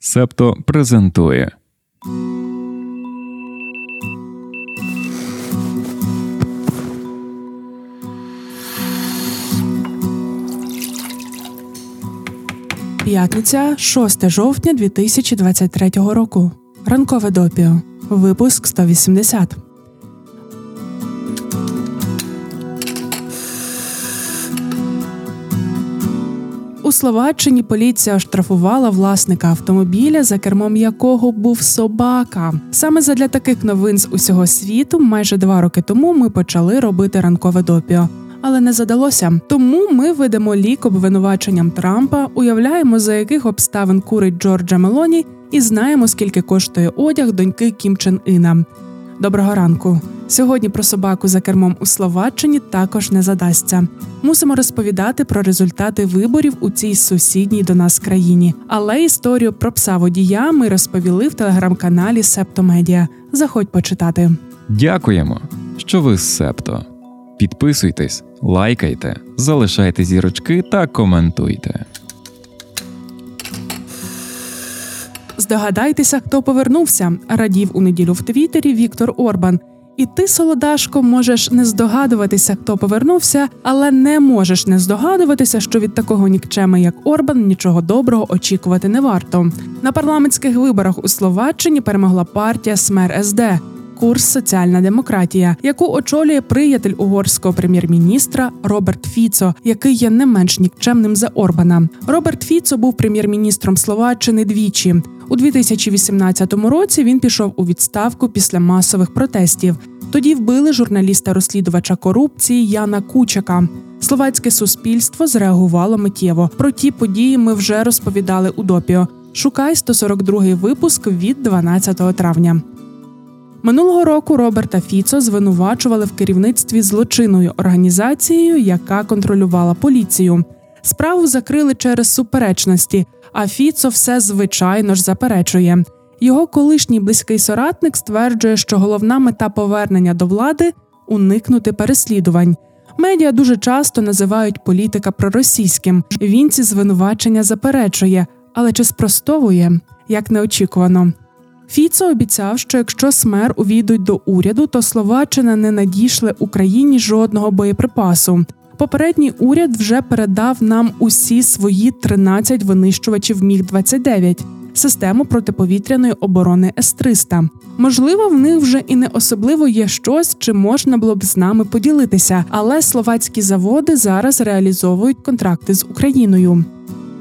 Септо презентує. П'ятниця, 6 жовтня 2023 року. Ранкове допіо. Випуск 180. У Словаччині поліція оштрафувала власника автомобіля, за кермом якого був собака. Саме задля таких новин з усього світу, майже два роки тому ми почали робити ранкове допіо. Але не задалося. Тому ми ведемо лік обвинуваченням Трампа, уявляємо, за яких обставин курить Джорджа Мелоні, і знаємо, скільки коштує одяг доньки Кім Чен Іна. Доброго ранку. Сьогодні про собаку за кермом у Словаччині також не задасться. Мусимо розповідати про результати виборів у цій сусідній до нас країні. Але історію про пса водія ми розповіли в телеграм-каналі Септомедіа. Заходь почитати. Дякуємо, що ви з Септо. Підписуйтесь, лайкайте, залишайте зірочки та коментуйте. Здогадайтеся, хто повернувся. Радів у неділю в Твіттері Віктор Орбан. І ти, солодашко, можеш не здогадуватися, хто повернувся, але не можеш не здогадуватися, що від такого нікчеми, як Орбан, нічого доброго очікувати не варто. На парламентських виборах у Словаччині перемогла партія Смер СД. Курс соціальна демократія, яку очолює приятель угорського прем'єр-міністра Роберт Фіцо, який є не менш нікчемним за Орбана. Роберт Фіцо був прем'єр-міністром Словаччини двічі. У 2018 році він пішов у відставку після масових протестів. Тоді вбили журналіста-розслідувача корупції Яна Кучака. Словацьке суспільство зреагувало миттєво. Про ті події ми вже розповідали у допіо. Шукай 142-й випуск від 12 травня. Минулого року Роберта Фіцо звинувачували в керівництві злочинною організацією, яка контролювала поліцію. Справу закрили через суперечності, а Фіцо все звичайно ж заперечує. Його колишній близький соратник стверджує, що головна мета повернення до влади уникнути переслідувань. Медіа дуже часто називають політика проросійським. Він ці звинувачення заперечує, але чи спростовує як неочікувано. Фіцо обіцяв, що якщо смер увійдуть до уряду, то Словаччина не надійшли Україні жодного боєприпасу. Попередній уряд вже передав нам усі свої 13 винищувачів міг 29 систему протиповітряної оборони С-300. Можливо, в них вже і не особливо є щось, чи можна було б з нами поділитися, але словацькі заводи зараз реалізовують контракти з Україною.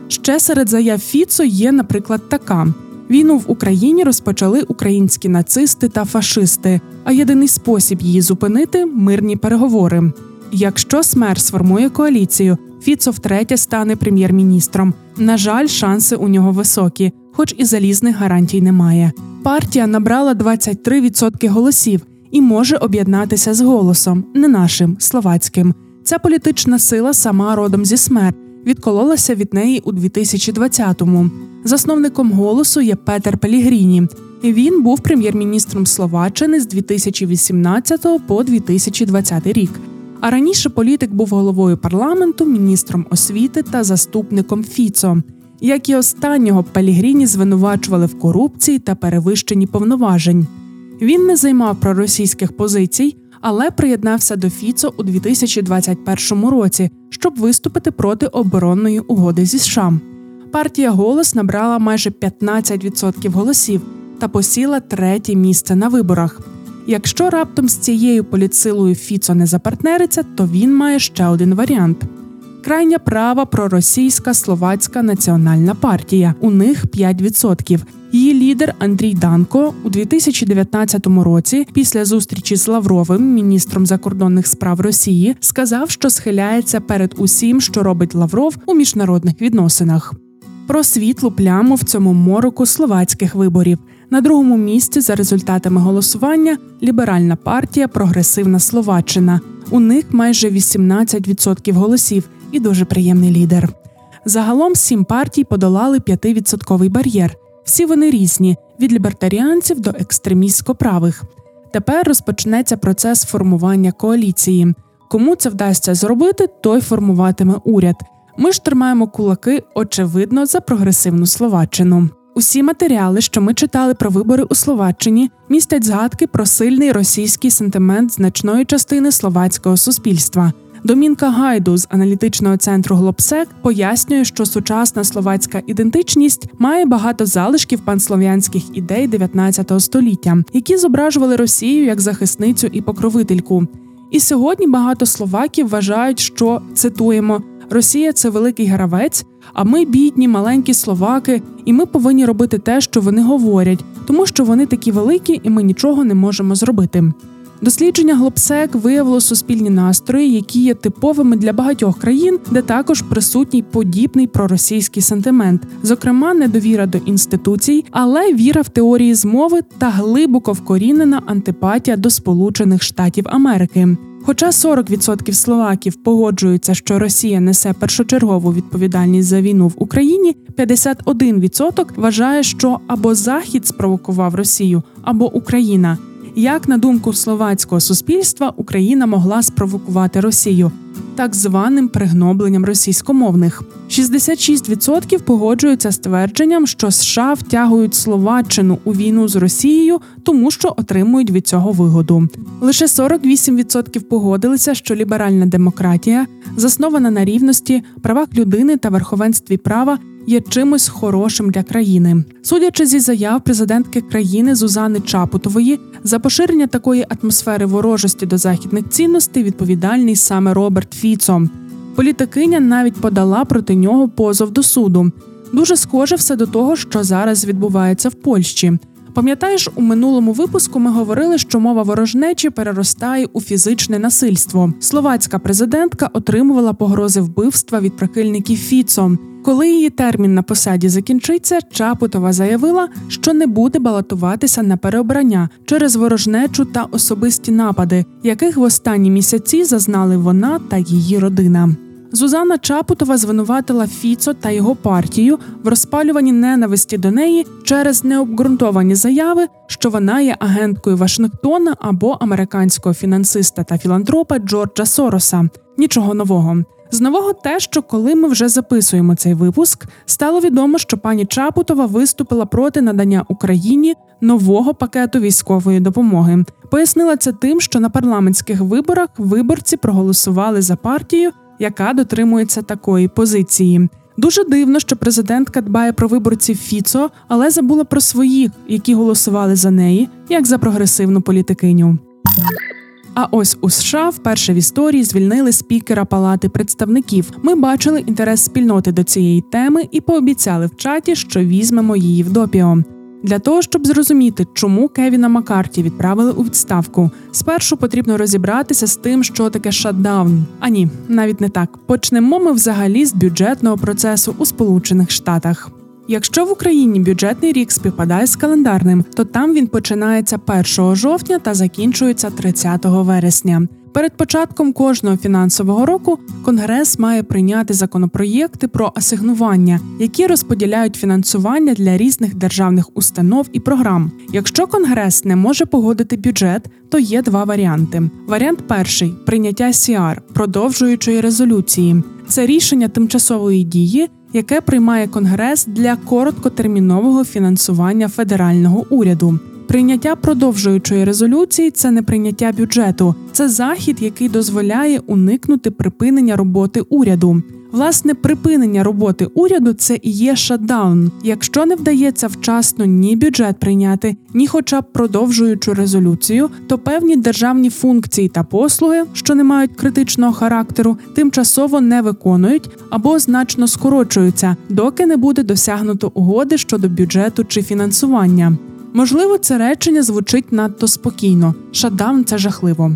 Ще серед заяв Фіцо є, наприклад, така. Війну в Україні розпочали українські нацисти та фашисти. А єдиний спосіб її зупинити мирні переговори. Якщо Смер сформує коаліцію, Фіцо втретє стане прем'єр-міністром. На жаль, шанси у нього високі, хоч і залізних гарантій немає. Партія набрала 23% голосів і може об'єднатися з голосом, не нашим словацьким. Ця політична сила сама родом зі Смер відкололася від неї у 2020-му. Засновником голосу є Петер Пелігріні. Він був прем'єр-міністром Словаччини з 2018 по 2020 рік. А раніше політик був головою парламенту, міністром освіти та заступником Фіцо. Як і останнього Пелігріні звинувачували в корупції та перевищенні повноважень. Він не займав проросійських позицій, але приєднався до Фіцо у 2021 році, щоб виступити проти оборонної угоди зі США. Партія голос набрала майже 15% голосів та посіла третє місце на виборах. Якщо раптом з цією політсилою Фіцо не запартнериться, то він має ще один варіант. Крайня права проросійська словацька національна партія. У них 5%. Її лідер Андрій Данко у 2019 році, після зустрічі з Лавровим, міністром закордонних справ Росії, сказав, що схиляється перед усім, що робить Лавров у міжнародних відносинах. Про світлу пляму в цьому мороку словацьких виборів. На другому місці за результатами голосування ліберальна партія Прогресивна Словаччина. У них майже 18% голосів і дуже приємний лідер. Загалом сім партій подолали 5-відсотковий бар'єр. Всі вони різні від лібертаріанців до екстремістсько правих. Тепер розпочнеться процес формування коаліції. Кому це вдасться зробити, той формуватиме уряд. Ми ж тримаємо кулаки, очевидно, за прогресивну словаччину. Усі матеріали, що ми читали про вибори у Словаччині, містять згадки про сильний російський сентимент значної частини словацького суспільства. Домінка Гайду з аналітичного центру Глобсек пояснює, що сучасна словацька ідентичність має багато залишків панслов'янських ідей 19 століття, які зображували Росію як захисницю і покровительку. І сьогодні багато словаків вважають, що цитуємо Росія це великий гравець, а ми бідні, маленькі словаки, і ми повинні робити те, що вони говорять, тому що вони такі великі, і ми нічого не можемо зробити. Дослідження Глобсек виявило суспільні настрої, які є типовими для багатьох країн, де також присутній подібний проросійський сентимент, зокрема, недовіра до інституцій, але віра в теорії змови та глибоко вкорінена антипатія до Сполучених Штатів Америки. Хоча 40% словаків погоджуються, що Росія несе першочергову відповідальність за війну в Україні, 51% вважає, що або Захід спровокував Росію, або Україна. Як на думку словацького суспільства, Україна могла спровокувати Росію так званим пригнобленням російськомовних. 66% погоджуються з твердженням, що США втягують Словаччину у війну з Росією, тому що отримують від цього вигоду. Лише 48% погодилися, що ліберальна демократія, заснована на рівності, правах людини та верховенстві права, є чимось хорошим для країни. Судячи зі заяв президентки країни Зузани Чапутової, за поширення такої атмосфери ворожості до західних цінностей відповідальний саме Роберт Фіцо. Політикиня навіть подала проти нього позов до суду. Дуже схоже все до того, що зараз відбувається в Польщі. Пам'ятаєш, у минулому випуску ми говорили, що мова ворожнечі переростає у фізичне насильство. Словацька президентка отримувала погрози вбивства від прихильників Фіцо. Коли її термін на посаді закінчиться, Чапутова заявила, що не буде балотуватися на переобрання через ворожнечу та особисті напади, яких в останні місяці зазнали вона та її родина. Зузана Чапутова звинуватила Фіцо та його партію в розпалюванні ненависті до неї через необґрунтовані заяви, що вона є агенткою Вашингтона або американського фінансиста та філантропа Джорджа Сороса. Нічого нового. З нового те, що коли ми вже записуємо цей випуск, стало відомо, що пані Чапутова виступила проти надання Україні нового пакету військової допомоги. Пояснила це тим, що на парламентських виборах виборці проголосували за партію, яка дотримується такої позиції. Дуже дивно, що президентка дбає про виборців Фіцо, але забула про своїх, які голосували за неї, як за прогресивну політикиню. А ось у США вперше в історії звільнили спікера Палати представників. Ми бачили інтерес спільноти до цієї теми і пообіцяли в чаті, що візьмемо її в допіо. Для того щоб зрозуміти, чому Кевіна Маккарті відправили у відставку, спершу потрібно розібратися з тим, що таке шатдаун. А ні, навіть не так. Почнемо ми взагалі з бюджетного процесу у Сполучених Штатах. Якщо в Україні бюджетний рік співпадає з календарним, то там він починається 1 жовтня та закінчується 30 вересня. Перед початком кожного фінансового року Конгрес має прийняти законопроєкти про асигнування, які розподіляють фінансування для різних державних установ і програм. Якщо Конгрес не може погодити бюджет, то є два варіанти. Варіант перший прийняття СІАР, продовжуючої резолюції. Це рішення тимчасової дії, яке приймає Конгрес для короткотермінового фінансування федерального уряду. Прийняття продовжуючої резолюції це не прийняття бюджету, це захід, який дозволяє уникнути припинення роботи уряду. Власне, припинення роботи уряду це і є шатдаун. Якщо не вдається вчасно ні бюджет прийняти, ні, хоча б продовжуючу резолюцію, то певні державні функції та послуги, що не мають критичного характеру, тимчасово не виконують або значно скорочуються, доки не буде досягнуто угоди щодо бюджету чи фінансування. Можливо, це речення звучить надто спокійно. Шатдаун – це жахливо.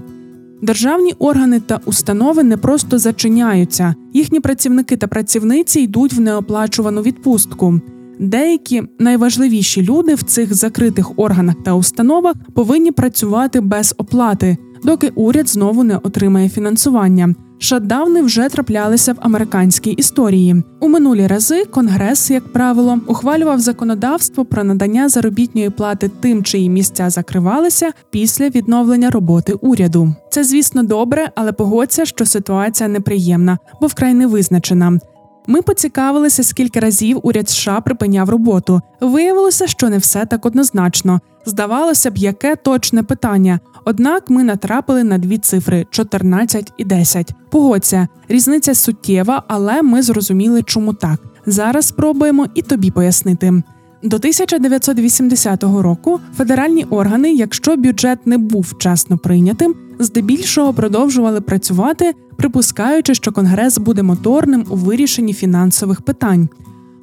Державні органи та установи не просто зачиняються, їхні працівники та працівниці йдуть в неоплачувану відпустку. Деякі найважливіші люди в цих закритих органах та установах повинні працювати без оплати, доки уряд знову не отримає фінансування. Шатдауни вже траплялися в американській історії. У минулі рази Конгрес, як правило, ухвалював законодавство про надання заробітної плати тим, чиї місця закривалися після відновлення роботи уряду. Це, звісно, добре, але погодься, що ситуація неприємна, бо вкрай не визначена. Ми поцікавилися, скільки разів уряд США припиняв роботу. Виявилося, що не все так однозначно. Здавалося б, яке точне питання. Однак ми натрапили на дві цифри 14 і 10. Погодься, різниця суттєва, але ми зрозуміли, чому так. Зараз спробуємо і тобі пояснити. До 1980 року федеральні органи, якщо бюджет не був вчасно прийнятим, здебільшого продовжували працювати, припускаючи, що конгрес буде моторним у вирішенні фінансових питань.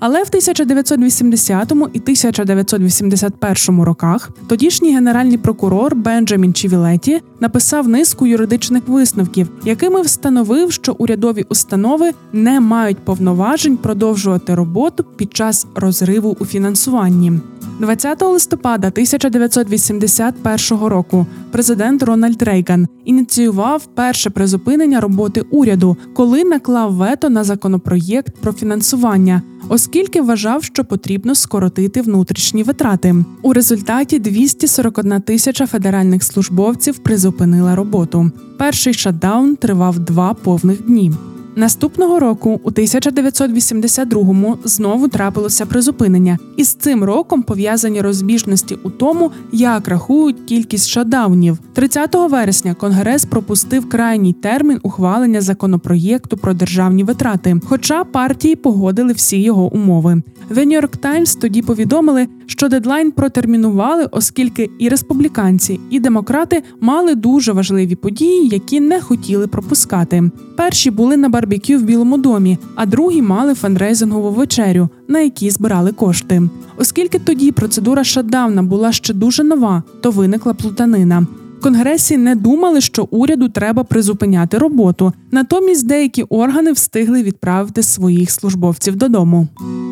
Але в 1980 і 1981 роках тодішній генеральний прокурор Бенджамін Чівілеті написав низку юридичних висновків, якими встановив, що урядові установи не мають повноважень продовжувати роботу під час розриву у фінансуванні. 20 листопада 1981 року президент Рональд Рейган ініціював перше призупинення роботи уряду, коли наклав вето на законопроєкт про фінансування, оскільки вважав, що потрібно скоротити внутрішні витрати. У результаті 241 тисяча федеральних службовців призупинила роботу. Перший шатдаун тривав два повних дні. Наступного року, у 1982-му, знову трапилося призупинення, і з цим роком пов'язані розбіжності у тому, як рахують кількість шадаунів. 30 вересня Конгрес пропустив крайній термін ухвалення законопроєкту про державні витрати, хоча партії погодили всі його умови. The New York Times тоді повідомили, що дедлайн протермінували, оскільки і республіканці, і демократи мали дуже важливі події, які не хотіли пропускати. Перші були на барбекю в Білому домі, а другі мали фандрейзингову вечерю, на якій збирали кошти. Оскільки тоді процедура шатдауна була ще дуже нова, то виникла плутанина. В Конгресі не думали, що уряду треба призупиняти роботу. Натомість деякі органи встигли відправити своїх службовців додому.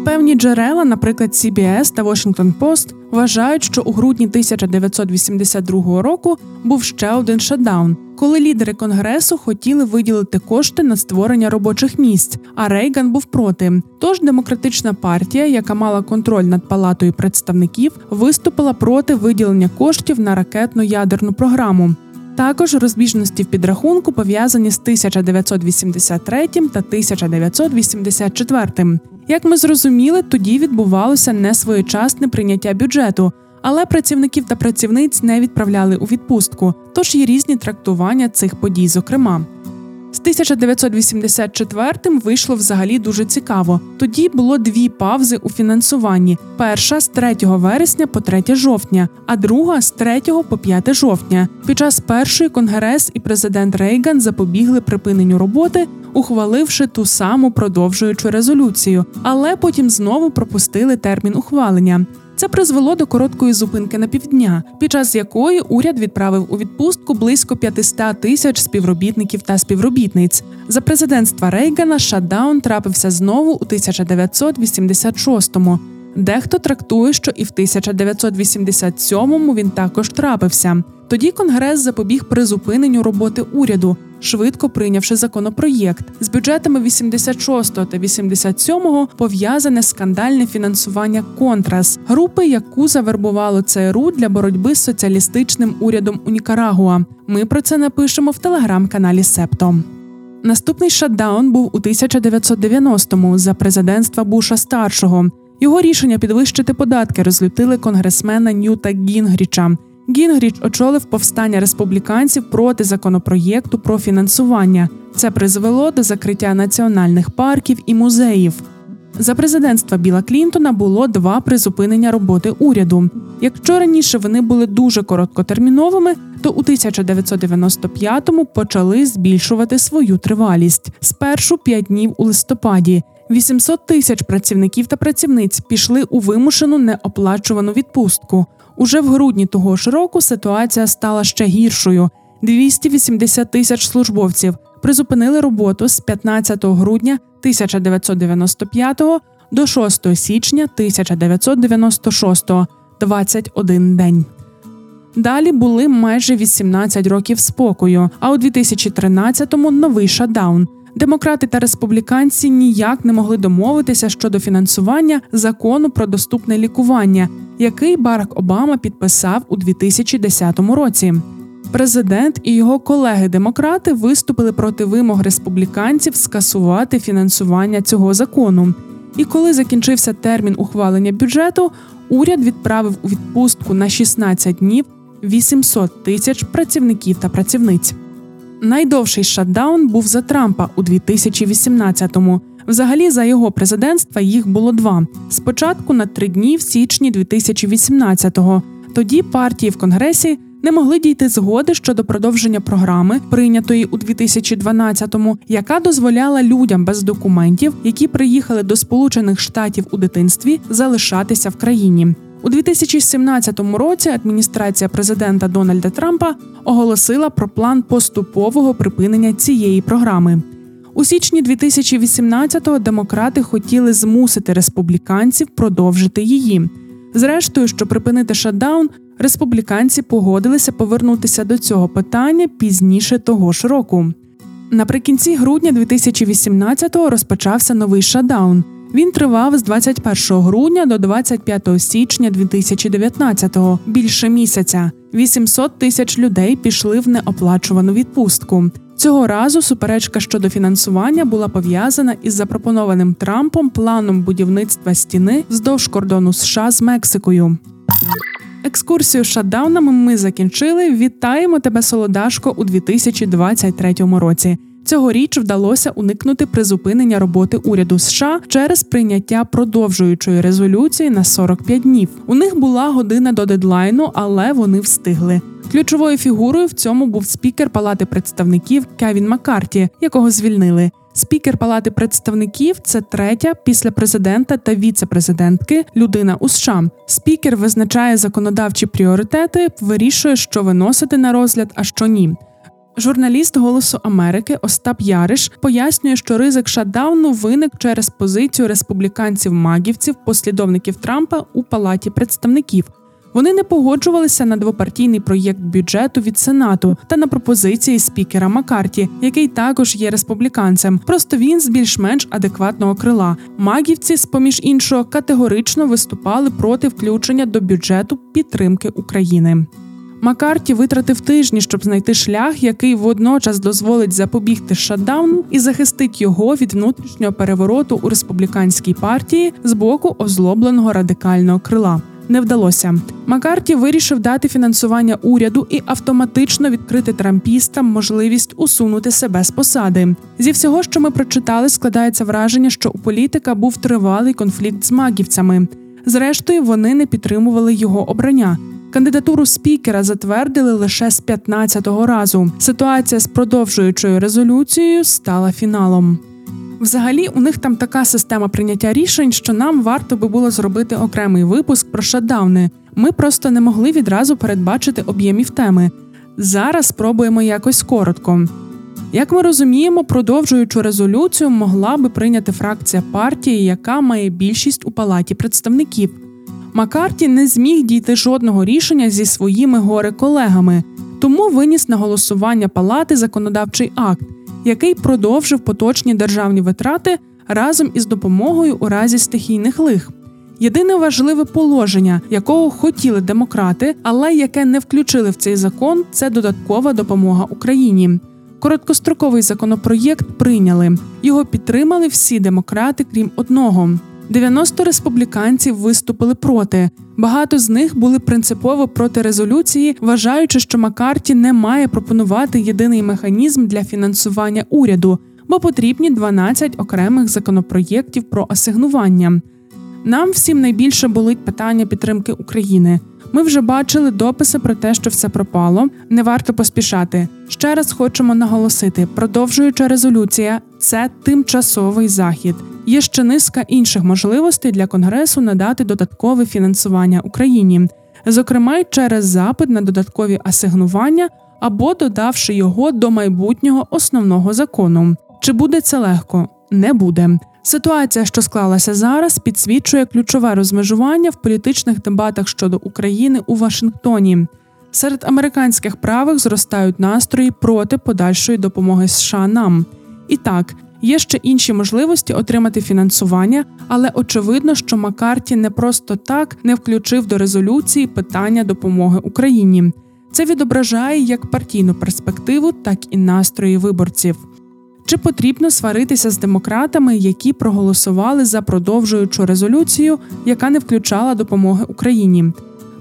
Певні джерела, наприклад, CBS та Washington Post, вважають, що у грудні 1982 року був ще один шатдаун, коли лідери конгресу хотіли виділити кошти на створення робочих місць, а Рейган був проти. Тож демократична партія, яка мала контроль над палатою представників, виступила проти виділення коштів на ракетну ядерну програму. Також розбіжності в підрахунку пов'язані з 1983 та 1984. Як ми зрозуміли, тоді відбувалося несвоєчасне прийняття бюджету, але працівників та працівниць не відправляли у відпустку, тож є різні трактування цих подій, зокрема. З 1984-м вийшло взагалі дуже цікаво. Тоді було дві павзи у фінансуванні: перша з 3 вересня по 3 жовтня, а друга з 3 по 5 жовтня. Під час першої конгрес і президент Рейган запобігли припиненню роботи, ухваливши ту саму продовжуючу резолюцію, але потім знову пропустили термін ухвалення. Це призвело до короткої зупинки на півдня, під час якої уряд відправив у відпустку близько 500 тисяч співробітників та співробітниць. За президентства Рейгана шатдаун трапився знову у 1986-му. Дехто трактує, що і в 1987-му він також трапився. Тоді Конгрес запобіг призупиненню роботи уряду, швидко прийнявши законопроєкт з бюджетами 86-го та 87-го пов'язане скандальне фінансування Контрас, групи, яку завербувало ЦРУ для боротьби з соціалістичним урядом у Нікарагуа. Ми про це напишемо в телеграм-каналі Септо. Наступний шатдаун був у 1990-му за президентства Буша старшого. Його рішення підвищити податки розлютили конгресмена Ньюта Гінгріча. Гінгріч очолив повстання республіканців проти законопроєкту про фінансування. Це призвело до закриття національних парків і музеїв. За президентства Біла Клінтона було два призупинення роботи уряду. Якщо раніше вони були дуже короткотерміновими, то у 1995-му почали збільшувати свою тривалість спершу п'ять днів у листопаді. 800 тисяч працівників та працівниць пішли у вимушену неоплачувану відпустку. Уже в грудні того ж року ситуація стала ще гіршою: 280 тисяч службовців призупинили роботу з 15 грудня 1995 до 6 січня 1996 – 21 день. Далі були майже 18 років спокою. А у 2013-му новий шатдаун. Демократи та республіканці ніяк не могли домовитися щодо фінансування закону про доступне лікування, який Барак Обама підписав у 2010 році. Президент і його колеги-демократи виступили проти вимог республіканців скасувати фінансування цього закону. І коли закінчився термін ухвалення бюджету, уряд відправив у відпустку на 16 днів 800 тисяч працівників та працівниць. Найдовший шатдаун був за Трампа у 2018-му. Взагалі, за його президентства їх було два: спочатку на три дні в січні 2018-го. Тоді партії в Конгресі не могли дійти згоди щодо продовження програми, прийнятої у 2012-му, яка дозволяла людям без документів, які приїхали до Сполучених Штатів у дитинстві, залишатися в країні. У 2017 році адміністрація президента Дональда Трампа оголосила про план поступового припинення цієї програми. У січні 2018-го демократи хотіли змусити республіканців продовжити її. Зрештою, щоб припинити шатдаун, республіканці погодилися повернутися до цього питання пізніше того ж року. Наприкінці грудня 2018-го розпочався новий шатдаун. Він тривав з 21 грудня до 25 січня 2019-го, більше місяця. 800 тисяч людей пішли в неоплачувану відпустку. Цього разу суперечка щодо фінансування була пов'язана із запропонованим Трампом планом будівництва стіни вздовж кордону США з Мексикою. Екскурсію шатдаунами ми закінчили. Вітаємо тебе, Солодашко, у 2023 році. Цьогоріч вдалося уникнути призупинення роботи уряду США через прийняття продовжуючої резолюції на 45 днів. У них була година до дедлайну, але вони встигли. Ключовою фігурою в цьому був спікер Палати представників Кевін Маккарті, якого звільнили. Спікер Палати представників це третя після президента та віце-президентки людина у США. Спікер визначає законодавчі пріоритети, вирішує, що виносити на розгляд, а що ні. Журналіст Голосу Америки Остап Яриш пояснює, що ризик шатдауну виник через позицію республіканців-магівців, послідовників Трампа у палаті представників. Вони не погоджувалися на двопартійний проєкт бюджету від Сенату та на пропозиції спікера Маккарті, який також є республіканцем. Просто він з більш-менш адекватного крила. Магівці, з поміж іншого, категорично виступали проти включення до бюджету підтримки України. Маккарті витратив тижні, щоб знайти шлях, який водночас дозволить запобігти шатдауну і захистить його від внутрішнього перевороту у республіканській партії з боку озлобленого радикального крила. Не вдалося. Маккарті вирішив дати фінансування уряду і автоматично відкрити трампістам можливість усунути себе з посади. Зі всього, що ми прочитали, складається враження, що у політика був тривалий конфлікт з магівцями. Зрештою, вони не підтримували його обрання. Кандидатуру спікера затвердили лише з 15-го разу. Ситуація з продовжуючою резолюцією стала фіналом. Взагалі, у них там така система прийняття рішень, що нам варто би було зробити окремий випуск про шатдауни. Ми просто не могли відразу передбачити об'ємів теми. Зараз спробуємо якось коротко. Як ми розуміємо, продовжуючу резолюцію могла би прийняти фракція партії, яка має більшість у палаті представників. Маккарті не зміг дійти жодного рішення зі своїми горе колегами, тому виніс на голосування палати законодавчий акт, який продовжив поточні державні витрати разом із допомогою у разі стихійних лих. Єдине важливе положення, якого хотіли демократи, але яке не включили в цей закон, це додаткова допомога Україні. Короткостроковий законопроєкт прийняли. Його підтримали всі демократи, крім одного. 90 республіканців виступили проти. Багато з них були принципово проти резолюції, вважаючи, що Маккарті не має пропонувати єдиний механізм для фінансування уряду, бо потрібні 12 окремих законопроєктів про асигнування. Нам всім найбільше болить питання підтримки України. Ми вже бачили дописи про те, що все пропало. Не варто поспішати. Ще раз хочемо наголосити: продовжуюча резолюція це тимчасовий захід. Є ще низка інших можливостей для конгресу надати додаткове фінансування Україні, зокрема й через запит на додаткові асигнування або додавши його до майбутнього основного закону. Чи буде це легко? Не буде. Ситуація, що склалася зараз, підсвічує ключове розмежування в політичних дебатах щодо України у Вашингтоні. Серед американських правих зростають настрої проти подальшої допомоги США нам. І так, є ще інші можливості отримати фінансування, але очевидно, що Маккарті не просто так не включив до резолюції питання допомоги Україні. Це відображає як партійну перспективу, так і настрої виборців. Чи потрібно сваритися з демократами, які проголосували за продовжуючу резолюцію, яка не включала допомоги Україні?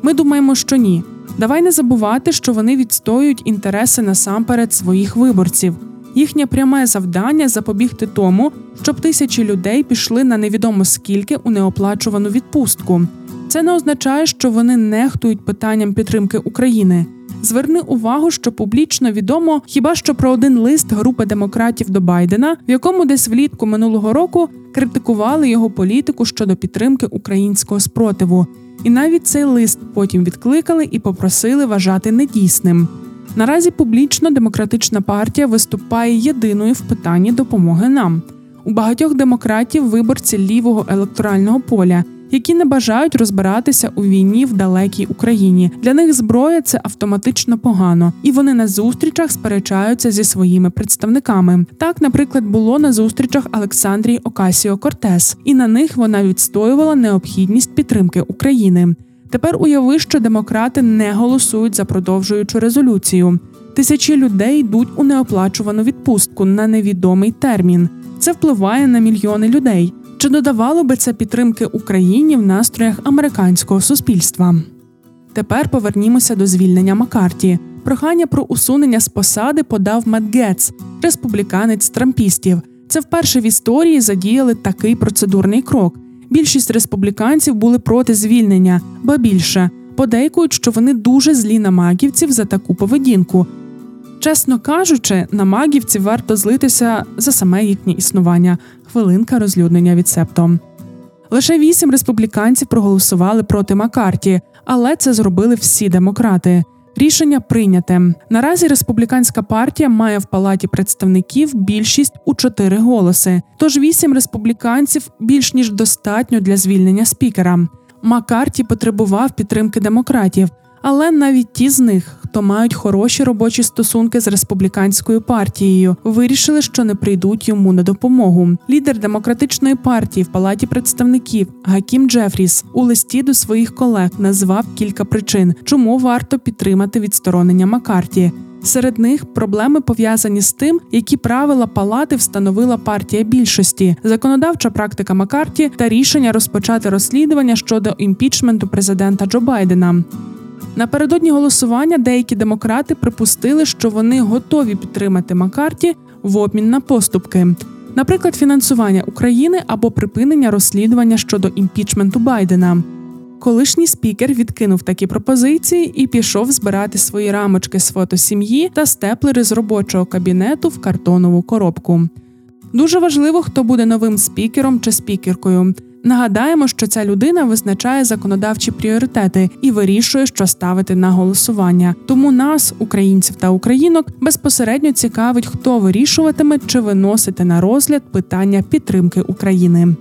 Ми думаємо, що ні. Давай не забувати, що вони відстоюють інтереси насамперед своїх виборців. Їхнє пряме завдання запобігти тому, щоб тисячі людей пішли на невідомо скільки у неоплачувану відпустку. Це не означає, що вони нехтують питанням підтримки України. Зверни увагу, що публічно відомо хіба що про один лист групи демократів до Байдена, в якому десь влітку минулого року критикували його політику щодо підтримки українського спротиву. І навіть цей лист потім відкликали і попросили вважати недійсним. Наразі публічно демократична партія виступає єдиною в питанні допомоги нам. У багатьох демократів виборці лівого електорального поля, які не бажають розбиратися у війні в далекій Україні. Для них зброя це автоматично погано, і вони на зустрічах сперечаються зі своїми представниками. Так, наприклад, було на зустрічах Олександрії Окасіо Кортес, і на них вона відстоювала необхідність підтримки України. Тепер уяви, що демократи не голосують за продовжуючу резолюцію. Тисячі людей йдуть у неоплачувану відпустку на невідомий термін. Це впливає на мільйони людей. Чи додавало би це підтримки Україні в настроях американського суспільства? Тепер повернімося до звільнення Маккарті. Прохання про усунення з посади подав Мет Гетц, республіканець трампістів. Це вперше в історії задіяли такий процедурний крок. Більшість республіканців були проти звільнення, ба більше подейкують, що вони дуже злі на магівців за таку поведінку. Чесно кажучи, на магівців варто злитися за саме їхнє існування. Хвилинка розлюднення від септо. Лише вісім республіканців проголосували проти Маккарті, але це зробили всі демократи. Рішення прийняте. Наразі республіканська партія має в палаті представників більшість у чотири голоси. Тож вісім республіканців більш ніж достатньо для звільнення спікера. Маккарті потребував підтримки демократів, але навіть ті з них, хто мають хороші робочі стосунки з республіканською партією, вирішили, що не прийдуть йому на допомогу. Лідер демократичної партії в палаті представників Гакім Джефріс у листі до своїх колег назвав кілька причин, чому варто підтримати відсторонення Маккарті. Серед них проблеми пов'язані з тим, які правила палати встановила партія більшості, законодавча практика Маккарті та рішення розпочати розслідування щодо імпічменту президента Джо Байдена. Напередодні голосування деякі демократи припустили, що вони готові підтримати Маккарті в обмін на поступки, наприклад, фінансування України або припинення розслідування щодо імпічменту Байдена. Колишній спікер відкинув такі пропозиції і пішов збирати свої рамочки з фото сім'ї та степлери з робочого кабінету в картонову коробку. Дуже важливо, хто буде новим спікером чи спікеркою. Нагадаємо, що ця людина визначає законодавчі пріоритети і вирішує, що ставити на голосування. Тому нас, українців та українок, безпосередньо цікавить, хто вирішуватиме чи виносити на розгляд питання підтримки України.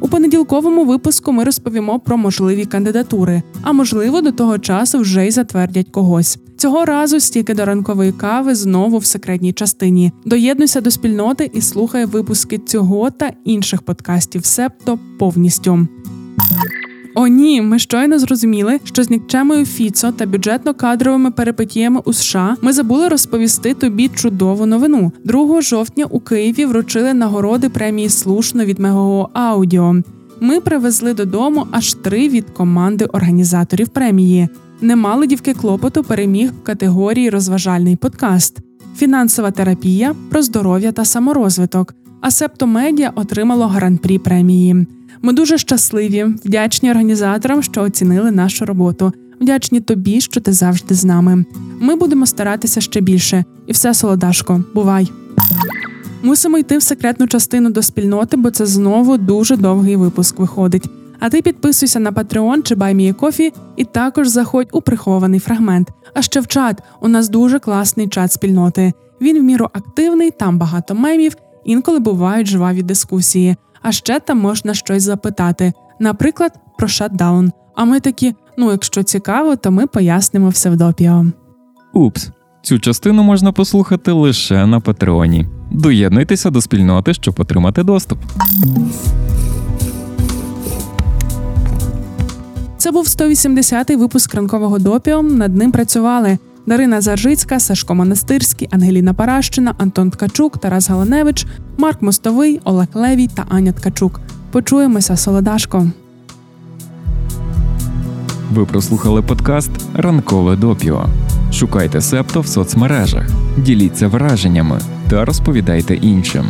У понеділковому випуску ми розповімо про можливі кандидатури, а можливо, до того часу вже й затвердять когось. Цього разу стільки до ранкової кави знову в секретній частині. Доєднуйся до спільноти і слухай випуски цього та інших подкастів, септо повністю. О, ні, ми щойно зрозуміли, що з нікчемою Фіцо та бюджетно-кадровими перипетіями у США ми забули розповісти тобі чудову новину. 2 жовтня у Києві вручили нагороди премії слушно від Мегого Аудіо. Ми привезли додому аж три від команди організаторів премії. Немало дівки клопоту переміг в категорії розважальний подкаст, фінансова терапія про здоров'я та саморозвиток. А Септомедіа отримало гран-прі премії. Ми дуже щасливі, вдячні організаторам, що оцінили нашу роботу. Вдячні тобі, що ти завжди з нами. Ми будемо старатися ще більше, і все солодашко. Бувай! Мусимо йти в секретну частину до спільноти, бо це знову дуже довгий випуск виходить. А ти підписуйся на Patreon чи BuyMeACoffee і також заходь у прихований фрагмент. А ще в чат у нас дуже класний чат спільноти. Він в міру активний, там багато мемів, інколи бувають жваві дискусії. А ще там можна щось запитати, наприклад, про шатдаун. А ми такі: ну, якщо цікаво, то ми пояснимо все в допіо. Упс, цю частину можна послухати лише на Патреоні. Доєднуйтеся до спільноти, щоб отримати доступ. Це був 180-й випуск ранкового допіо. Над ним працювали Дарина Заржицька, Сашко Монастирський, Ангеліна Паращина, Антон Ткачук, Тарас Галаневич, Марк Мостовий, Олег Левій та Аня Ткачук. Почуємося, Солодашко. Ви прослухали подкаст Ранкове допіо. Шукайте септо в соцмережах, діліться враженнями та розповідайте іншим.